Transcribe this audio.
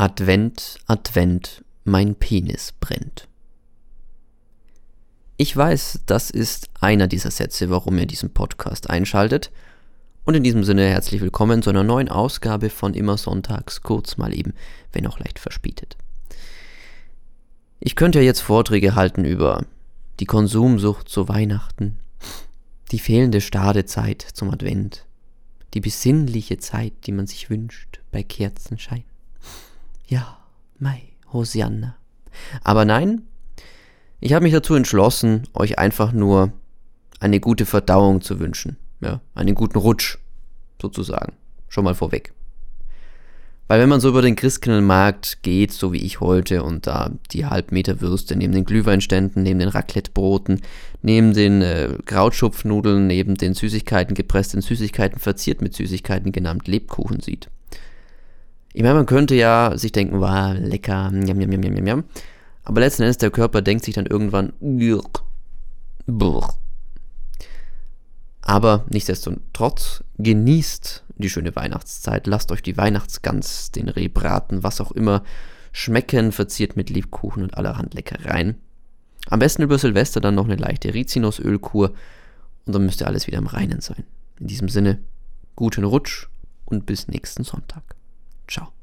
Advent, Advent, mein Penis brennt. Ich weiß, das ist einer dieser Sätze, warum ihr diesen Podcast einschaltet. Und in diesem Sinne herzlich willkommen zu einer neuen Ausgabe von Immer Sonntags, kurz mal eben, wenn auch leicht verspätet. Ich könnte ja jetzt Vorträge halten über die Konsumsucht zu Weihnachten, die fehlende Stadezeit zum Advent, die besinnliche Zeit, die man sich wünscht bei Kerzenschein. Ja, Mai, Hosianna. Aber nein, ich habe mich dazu entschlossen, euch einfach nur eine gute Verdauung zu wünschen. Ja, einen guten Rutsch, sozusagen. Schon mal vorweg. Weil wenn man so über den Christkindlmarkt geht, so wie ich heute, und da die Halbmeter Würste neben den Glühweinständen, neben den Raclettebroten, neben den äh, Krautschupfnudeln, neben den Süßigkeiten, gepressten Süßigkeiten, verziert mit Süßigkeiten genannt Lebkuchen sieht, ich meine, man könnte ja sich denken, wow, lecker, jam, jam, jam, jam, jam. Aber letzten Endes, der Körper denkt sich dann irgendwann, aber nichtsdestotrotz, genießt die schöne Weihnachtszeit, lasst euch die Weihnachtsgans, den Rehbraten, was auch immer, schmecken, verziert mit Lebkuchen und allerhand Leckereien. Am besten über Silvester dann noch eine leichte Rizinusölkur und dann müsste alles wieder im Reinen sein. In diesem Sinne, guten Rutsch und bis nächsten Sonntag. Ciao.